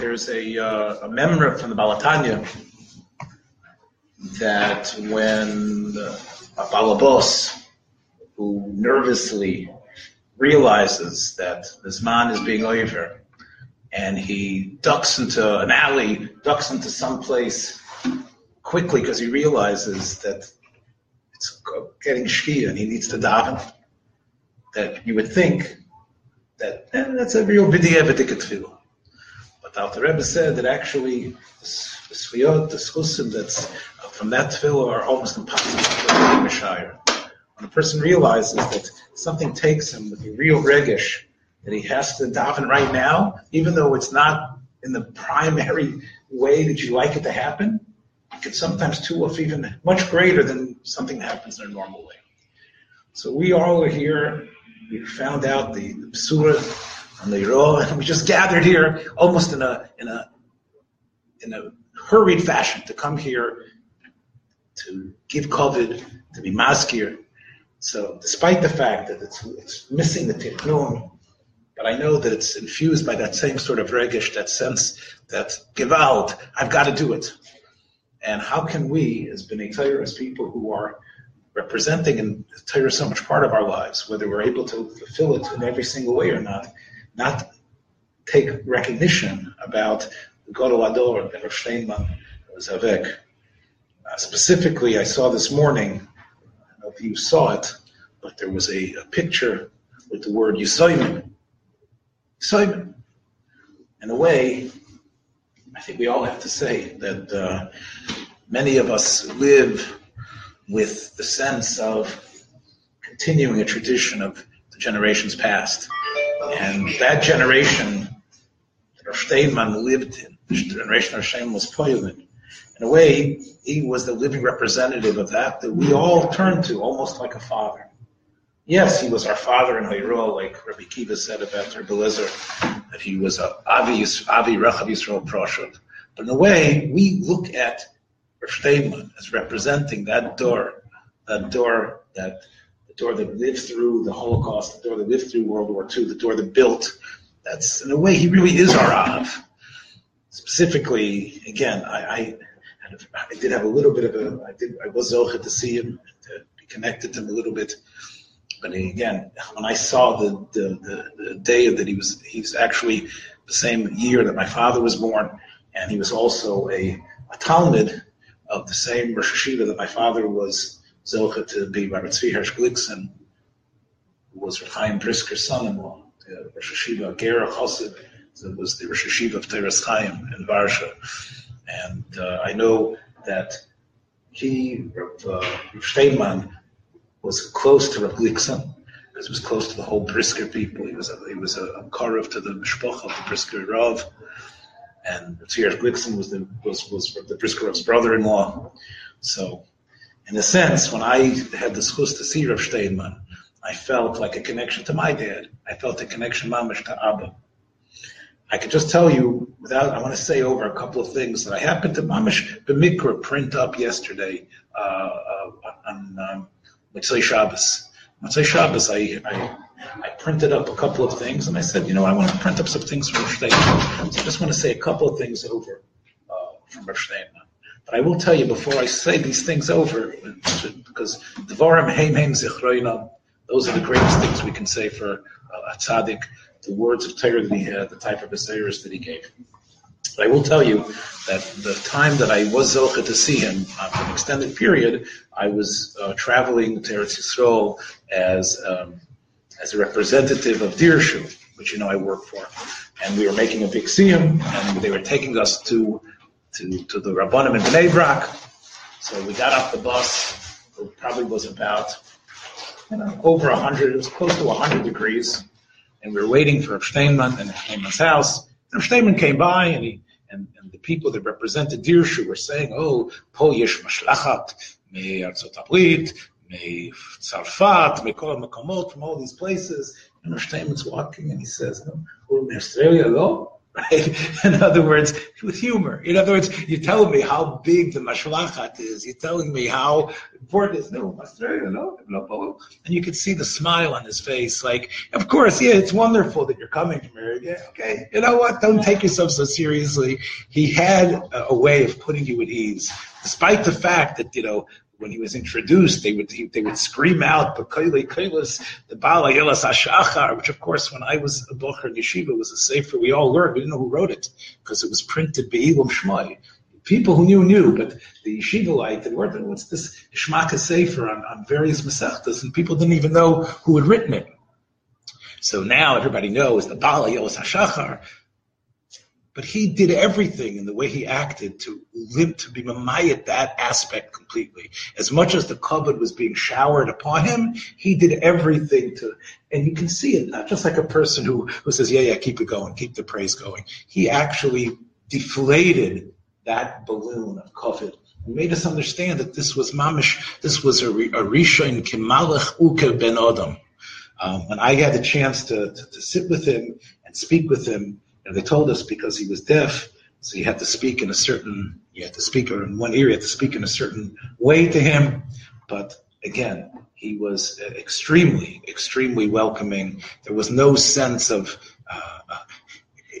there's a, uh, a member from the Baal HaTanya that when a balabos who nervously realizes that this man is being over and he ducks into an alley, ducks into some place quickly because he realizes that it's getting shkia and he needs to daven, that you would think that eh, that's a real bidiyah tefillah. But the Alter Rebbe said that actually the sviyot, the schusim that's uh, from that tefillah are almost impossible to Messiah. When a person realizes that something takes him with a real regish, that he has to daven right now, even though it's not in the primary way that you like it to happen, it can sometimes too off even much greater than something that happens in a normal way. So we all are here. We found out the, the And we just gathered here almost in a in a in a hurried fashion to come here to give kavod, to be maskir. So despite the fact that it's, it's missing the tiknun, but I know that it's infused by that same sort of regish, that sense that give out, I've got to do it. And how can we, as B'nai Torah, as people who are representing and Torah so much part of our lives, whether we're able to fulfill it in every single way or not, not take recognition about the Rosh Steinman, Zavek. Uh, specifically, I saw this morning, I don't know if you saw it, but there was a, a picture with the word Yisoyman. Yisoyman. In a way, I think we all have to say that uh, many of us live with the sense of continuing a tradition of the generations past. And that generation that lived in, the generation of Steinman was poiling. In a way, he was the living representative of that that we all turn to, almost like a father. Yes, he was our father in Hayrol, like Rabbi Kiva said about Rabbi Lezer, that he was a Avi, Avi Rechav Yisrael Proshet. But in a way, we look at Rosh as representing that door, that door that door that lived through the Holocaust, the door that lived through World War II, the door that built. That's in a way he really is our Av. Specifically, again, I, I, I did have a little bit of a I did I was zocha to see him to be connected to him a little bit. But again, when I saw the, the, the, the day that he was, he's actually the same year that my father was born, and he was also a, a Talmud of the same Rosh Hashiva that my father was Zelcha to be Rabbi Tzvi Hersh Glikson, who was Chaim Brisker's son-in-law, the Rosh Hashiva Gera Chosid, that was the Rosh Hashiva of Teres Chaim in Varsha. And uh, I know that he, uh, Steinman, was close to Rav Glikson, because he was close to the whole Brisker people. He was a, he was a, a to the Mishpoch of the Brisker Rav and Tzir Glikson was the was was the Briskerov's brother-in-law. So, in a sense, when I had the schus to see Rav Steinman, I felt like a connection to my dad. I felt a connection, mamish, to Abba. I could just tell you without. I want to say over a couple of things that I happened to mamish b'mikra print up yesterday uh, uh, on um, Shabbos. Motzei Shabbos, I, I I printed up a couple of things, and I said, you know, I want to print up some things from Rosh So I just want to say a couple of things over uh, from Rosh But I will tell you before I say these things over, because Devarim Heim Zichroinam, those are the greatest things we can say for a tzaddik, the words of Torah that he had, the type of Osiris that he gave. But I will tell you that the time that I was Zocha to see him uh, for an extended period, I was uh, traveling to Eretz Yisrael as um, as a representative of Dirshu, which you know I work for. And we were making a big siyum, and they were taking us to to, to the Rabbanim in Bnei Brak. So we got off the bus. It probably was about you know, over 100, it was close to 100 degrees. And we were waiting for Steinman and Steinman's house. And Steinman came by, and he and, and the people that represented Dirshu were saying, "Oh, po yesh mashlachat me Artzot Tzarfat, Mekol Makomot, from all these places. And Steinman's walking and he says, oh, we're in Australia, no? Right? In other words, with humor. In other words, you're telling me how big the mashlachat is. You're telling me how important it is. No, no, no, and you could see the smile on his face. Like, of course, yeah, it's wonderful that you're coming from here. Yeah, okay. You know what? Don't take yourself so seriously. He had a, a way of putting you at ease, despite the fact that, you know, when he was introduced, they would they would scream out "B'koili koilis," the Bala Ashachar, which of course, when I was a bocher yeshiva, was a sefer we all learned. We didn't know who wrote it because it was printed Be'ilam Shmai. People who knew knew, but the yeshiva light they weren't. What's this Shmaka sefer on, on various masechtas, and people didn't even know who had written it. So now everybody knows the Baal Ayeles HaShachar. But he did everything in the way he acted to live, to be mamayat that aspect completely. As much as the kavod was being showered upon him, he did everything to, and you can see it, not just like a person who, who says, yeah, yeah, keep it going, keep the praise going. He actually deflated that balloon of kavod. and made us understand that this was mamish, this was a, a in kimalach uke ben adam. Um, I had the chance to, to, to sit with him and speak with him, and they told us because he was deaf, so you had to speak in a certain, you had to speak in one ear, you had to speak in a certain way to him. But again, he was extremely, extremely welcoming. There was no sense of, uh, uh,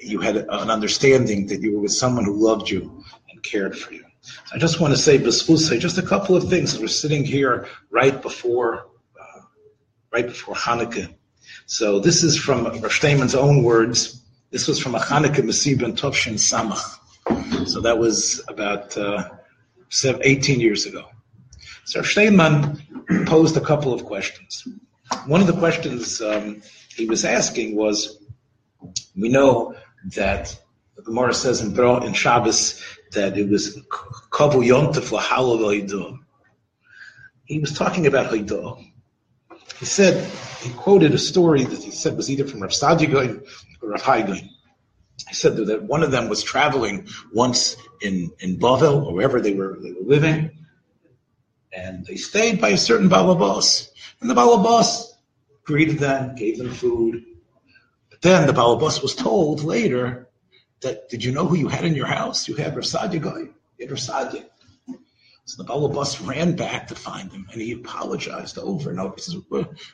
you had an understanding that you were with someone who loved you and cared for you. So I just want to say, say just a couple of things. We're sitting here right before, uh, right before Hanukkah. So this is from Rosh own words. This was from a Hanukkah Masib and Tovshin Samach. So that was about uh, 18 years ago. So Steinman posed a couple of questions. One of the questions um, he was asking was, we know that the Gemara says in, in Shabbos that it was Kavu Yontif He was talking about Haidah. He said, he quoted a story that he said was either from Rav or Rav Hai He said that one of them was traveling once in, in Bavel, or wherever they were, they were living, and they stayed by a certain Balabas. And the Balabas greeted them, gave them food. But then the Balabas was told later that, did you know who you had in your house? You had Rav Saadia Gaon. You had Rav. So the Balabas ran back to find him, and he apologized over and over. He says,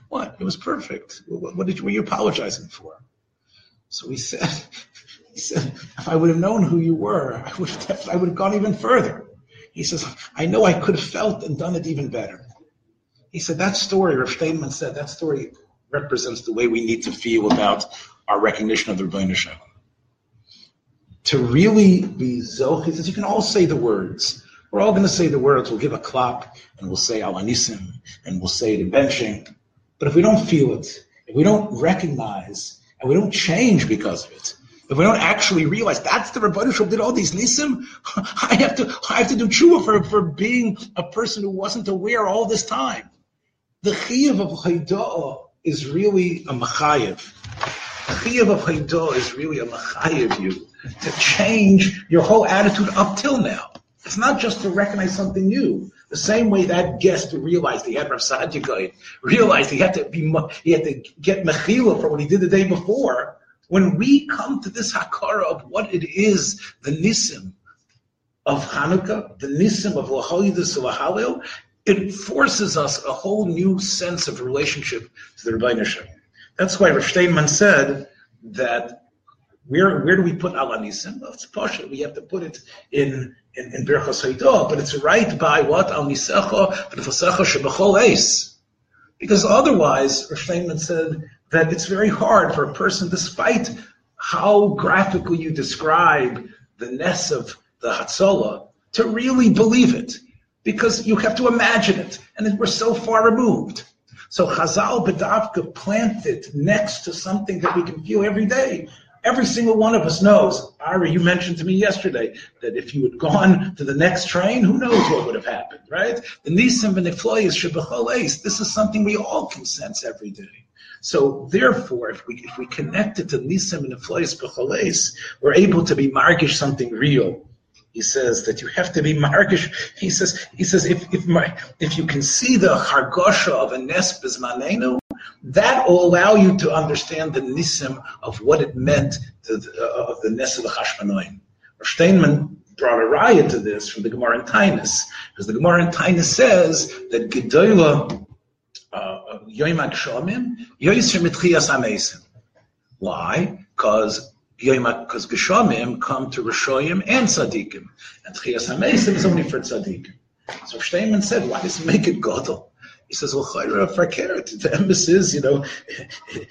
"What? It was perfect. What, what did you, were you apologizing for?" So he said, he said, if I would have known who you were, I would have, I would have gone even further. He says, I know I could have felt and done it even better. He said, that story, Rav Steinman said, that story represents the way we need to feel about our recognition of the Ribono Shel Olam. To really be Zoch, he says, you can all say the words. We're all going to say the words. We'll give a clap and we'll say Alanisim and we'll say the benching. But if we don't feel it, if we don't recognize and we don't change because of it. If we don't actually realize that's the Ribono Shel Olam did all these nisim, I have to I have to do tshuva for, for being a person who wasn't aware all this time. The chiyuv of chaydah is really a machayev. The chiyuv of chaydah is really a machayev you to change your whole attitude up till now. It's not just to recognize something new. The same way that guest realized he had Rav Sadiq realized he had to be he had to get mechila for what he did the day before. When we come to this hakara of what it is, the nisim of Hanukkah, the nisim of Lahalidus Lahalil, it forces us a whole new sense of relationship to the Rebbeinu. That's why Rav Steinman said that where where do we put Ala Nisim? Well, it's partial. We have to put it in in, in Birchas but it's right by what Al Nisecha V'Nefasecha Shebechol Eis. Because otherwise, Rav said that it's very hard for a person, despite how graphically you describe the ness of the Hatzalah, to really believe it. Because you have to imagine it, and we're so far removed. So Chazal Bedavka planted next to something that we can feel every day. Every single one of us knows. Ari, you mentioned to me yesterday that if you had gone to the next train, who knows what would have happened, right? The nisim v'nefloyis shebechol This is something we all can sense every day. So therefore, if we if we connect it to nisim and nefloyis we're able to be margish something real he says that you have to be margish. He says, he says, if if my if you can see the hargosha of a nes that will allow you to understand the nisim of what it meant to the, uh, of the nes of the Chashmanoim. Steinman brought a riot to this from the Gemara in Tainus, because the Gemara in Tainus says that Gedola uh, Yoimak Shomim Yoisr Mitchias Amesim. Why? Because because Geshamim come to Rishoyim and Tzadikim, and Tchias Hamesim is only for Tzadikim. So Steinman said, why does it make it Godel? He says, well, Chayra Farkeret, the emphasis, you know,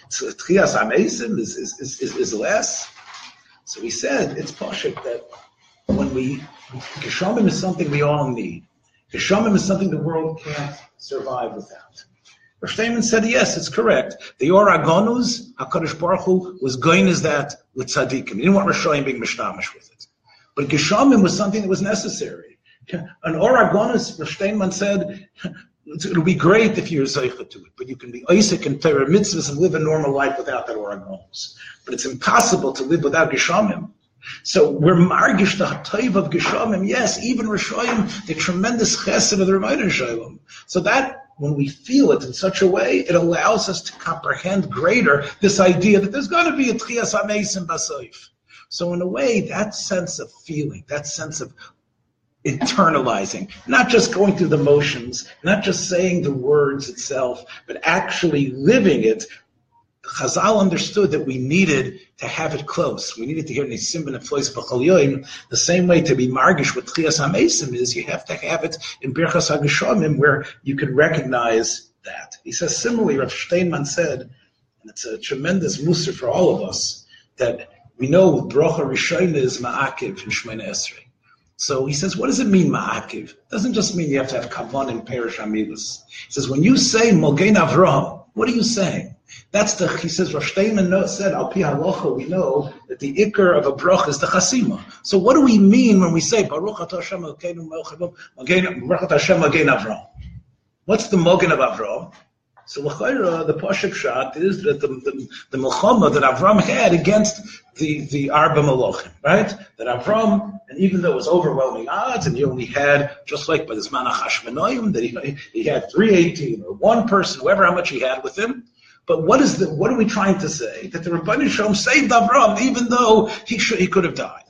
Tchias Hamesim is, is, is, is, less. So he said, it's Pashik that when we, Geshamim is something we all need. Geshamim is something the world can't survive without. Rav said, yes, it's correct. The Or Agonus, HaKadosh Baruch Hu, was going as that with tzaddikim. He didn't want Rishayim being mishtamish with it. But Geshamim was something that was necessary. An Or Agonus, Rav said, it'll be great if you're zeicha to it, but you can be Isaac and Torah mitzvahs and live a normal life without that Or Agonus. But it's impossible to live without Geshamim. So we're margish the hatoiv of Geshamim. Yes, even Rishayim, the tremendous chesed of the Ramayna Shalom. So that when we feel it in such a way, it allows us to comprehend greater this idea that there's going to be a tchias amesim basoif. So in a way, that sense of feeling, that sense of internalizing, not just going through the motions, not just saying the words itself, but actually living it, Chazal understood that we needed to have it close. We needed to hear Nisim and Flois B'chol The same way to be margish with Chias HaMesim is you have to have it in Birchas HaGeshomim where you can recognize that. He says similarly, Rav Steinman said, and it's a tremendous mussar for all of us, that we know Brocha Rishayna is Ma'akiv in Shemana Esrei. So he says, what does it mean, ma'akiv? It doesn't just mean you have to have kavan and perish amilus. He says, when you say mogen Avraham, what are you saying? That's the, he says, Rosh Steinman said, Al Pi Halacha, we know that the ikr of a brach is the chasima. So what do we mean when we say, Baruch Atah Hashem Elokeinu Baruch Hashem Magen Avram? What's the Mogen of Avram? So the Pashup shot is that the, the, the Milchama that Avram had against the, the Arba Malachim, right? That Avram, and even though it was overwhelming odds, and he only had, just like by this Manach Hashmanoim, that he, he had 318 or one person, whoever how much he had with him, but what is the, what are we trying to say? That the Rabbanah Shalom saved Avram even though he should, he could have died.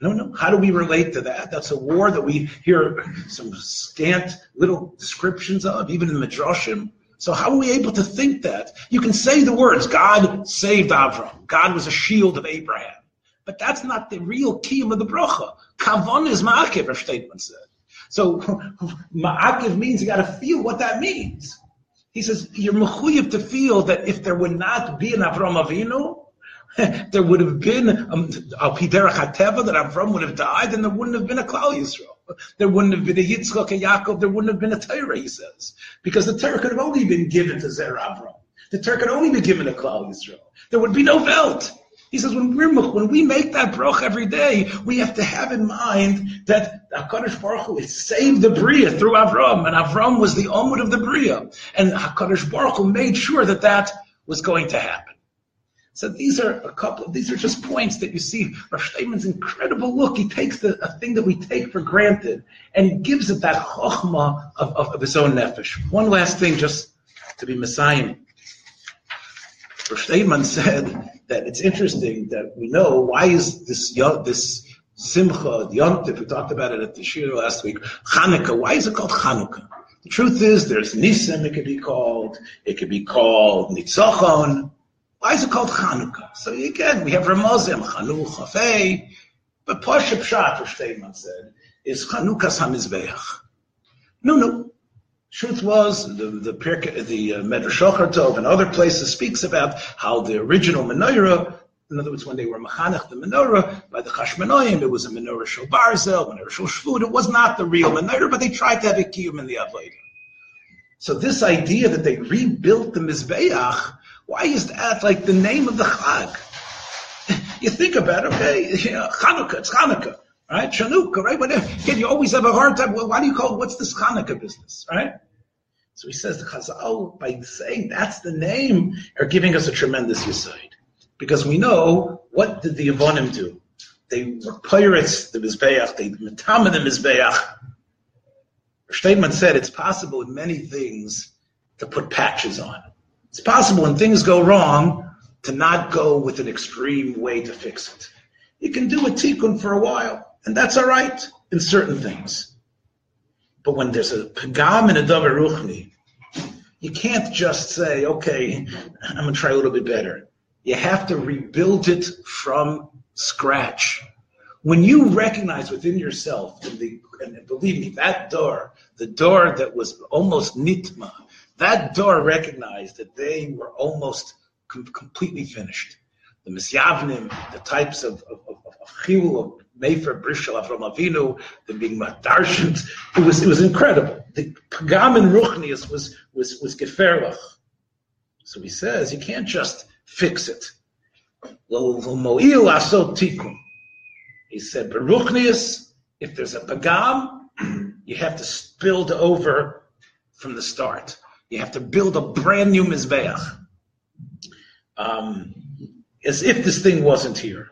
No, no. How do we relate to that? That's a war that we hear some scant little descriptions of, even in the Midrashim. So how are we able to think that? You can say the words, God saved Avram. God was a shield of Abraham. But that's not the real key of the bracha. Kavon is ma'akiv, our statement said. So ma'akiv means you got to feel what that means. He says, you're mechuyev to feel that if there would not be an Avram Avinu, there would have been um, al piderach that Avram would have died, and there wouldn't have been a Klal Yisrael. There wouldn't have been a Yitzchak and Yaakov. There wouldn't have been a Torah. He says because the Torah could have only been given to Zer Avram. The Torah could only be given to Klal Yisrael. There would be no Welt. He says when we're, when we make that brach every day, we have to have in mind that Hakadosh Baruch Hu saved the bria through Avram, and Avram was the omud of the bria, and Hakadosh Baruch Hu made sure that that was going to happen. So these are a couple. These are just points that you see. Steinman's incredible look. He takes the a thing that we take for granted, and gives it that chokhmah of, of, of his own nefesh. One last thing, just to be messiah. Steinman said that it's interesting that we know why is this this Simcha, Yontif, we talked about it at the Shir last week, Hanukkah, why is it called Hanukkah? The truth is there's Nisim, it could be called, it could be called Nitzachon. Why is it called Chanukah? So again, we have Ramazim, Chanukah, Chafei, but Pasha Pshat, Rosh Steinman said, is Chanukah's HaMizbeach. No, no, Truth was, the the, the uh, Tov and other places speaks about how the original menorah, in other words, when they were mechanech the menorah by the Chashmonaim, it was a menorah shel barzel, menorah shel. It was not the real menorah, but they tried to have a kiyum in the avodah. So this idea that they rebuilt the mizbeach, why is that like the name of the chag? you think about it, okay, you know, Chanukah, it's Chanukah right? Chanukah, right? Whatever. Again, you always have a hard time. Well, why do you call it, what's this Hanukkah business, right? So he says the Chazal, by saying that's the name, are giving us a tremendous yisoid. Because we know, what did the Yavonim do? they were pirates, the Mizbeach, they Matama the Mizbeach. Steinman said it's possible in many things to put patches on. It's possible when things go wrong to not go with an extreme way to fix it. You can do a tikkun for a while, and that's all right in certain things. But when there's a pagam and a davar ruchni, you can't just say, okay, I'm going to try a little bit better. You have to rebuild it from scratch. When you recognize within yourself, and, the, and believe me, that door, the door that was almost nitma, that door recognized that they were almost com- completely finished. The misyavnim, the types of, of, of, of of Mefer, Brishal, Avram Avinu, the being Madarshant, it was, it was incredible. The Pagam and Ruchnius was, was, was Geferlach. So he says, you can't just fix it. He said, Baruchnius, if there's a pagam, you have to build over from the start. You have to build a brand new mizbeach. Um, as if this thing wasn't here.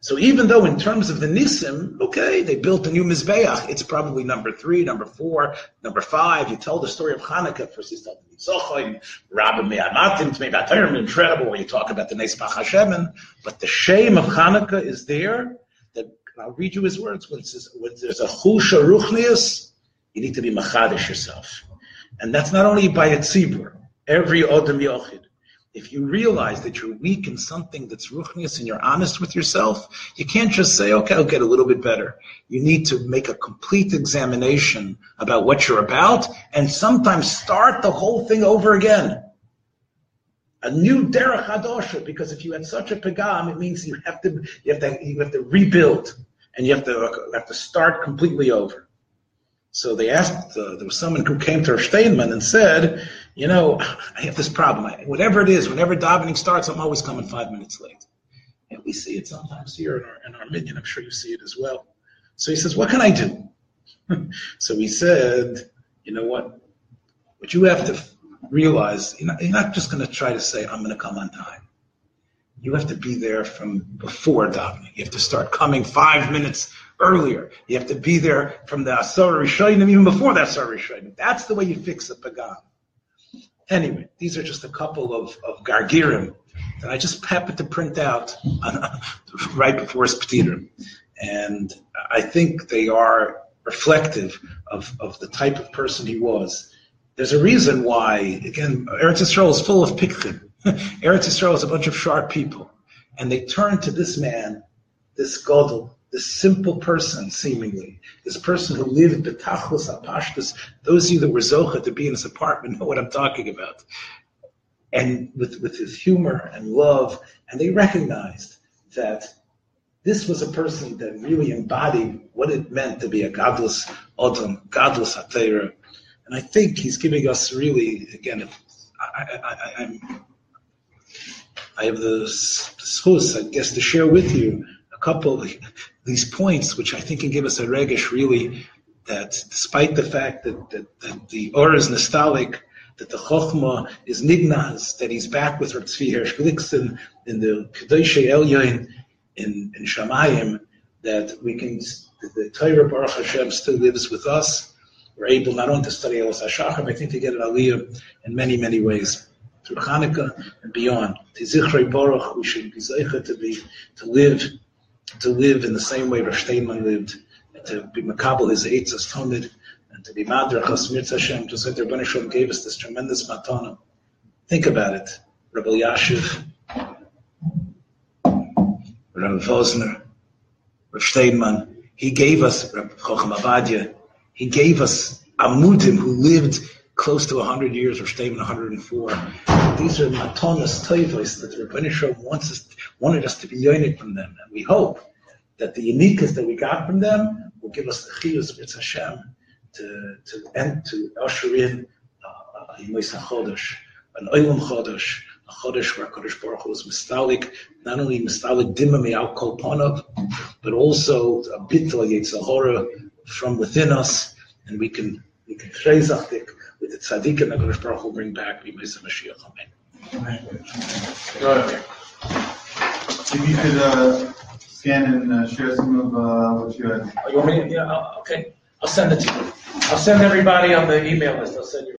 So even though in terms of the Nisim, okay, they built a new Mizbeach, it's probably number three, number four, number five. You tell the story of Hanukkah, tell the Mitzochim, Rabbi Me'amatim, Tmei incredible when you talk about the Nesbach Hashemen, but the shame of Hanukkah is there, that, I'll read you his words, when, when there's a Chusha Ruchnius, you need to be Machadish yourself. And that's not only by a tzibur, every Odom Yochid if you realize that you're weak in something that's ruchnius and you're honest with yourself, you can't just say, okay, I'll get a little bit better. You need to make a complete examination about what you're about and sometimes start the whole thing over again. A new derech hadosha, because if you had such a pagam, it means you have to you have to you have to rebuild and you have to have to start completely over. So they asked, uh, there was someone who came to our Steinman and said, you know, I have this problem. I, whatever it is, whenever davening starts, I'm always coming five minutes late. And we see it sometimes here in our, in our minion. I'm sure you see it as well. So he says, what can I do? so he said, you know what? What you have to realize, you're not, you're not just going to try to say, I'm going to come on time. You have to be there from before davening. You have to start coming five minutes earlier. You have to be there from the Asar Rishonim, even before the Asar Rishonim. That's the way you fix a pagam. Anyway, these are just a couple of, of gargirim that I just happened to print out on, right before Spetirim. And I think they are reflective of, of the type of person he was. There's a reason why, again, Eretz Yisrael is full of pikchim. Eretz Yisrael is a bunch of sharp people. And they turn to this man, this Godel, this simple person, seemingly, this person who lived betachlos apashtus, those of you that were zocha to be in his apartment know what I'm talking about. And with, with his humor and love, and they recognized that this was a person that really embodied what it meant to be a godless Odom, godless Atera. And I think he's giving us really, again, I, I, I, I have the schus, I guess, to share with you a couple of these points, which I think can give us a regish really that despite the fact that, that, that the Or is nostalgic, that the Chochma is Nignaz, that he's back with Rav Tzvi Hirsch Glikson in the Kedoshei Elyon in, in Shamayim, that we can, the Torah Baruch Hashem still lives with us. We're able not only to study El Hashachar, but I think to get an Aliyah in many, many ways. Through Hanukkah and beyond. To Baruch, we should be zeicha to be, to live to live in the same way Rav Steinman lived, to be makabel his eitzas tamid, and to be madrach Mir Hashem, just like the Ribono Shel Olam gave us this tremendous matana. Think about it. Rabbi Yashiv, Rabbi Vosner, Rav Steinman, he gave us Rabbi Chocham Ovadia, he gave us Amudim who lived close to 100 years, or Steinman 104. These are matonas toivos that the Rebbeinu wants us, wanted us to be yearning from them, and we hope that the uniqueness that we got from them will give us the chiyus of Hashem to to end to usher in uh, Chodesh, an Olam Chodesh, a Chodesh where Kodesh Baruch Hu is mistalik, not only mistalik dimma me'al kol but also a bittul yetzahora from within us, and we can we can chreizachdik with the tzaddik and the Kodesh Baruch Hu bring back B'Mesa Mashiach. Amen. If you could. Uh, scan and uh, share some of uh, what you had. Oh, You want me, yeah, I'll- okay, I'll send it to you. I'll send everybody on the email list, I'll send you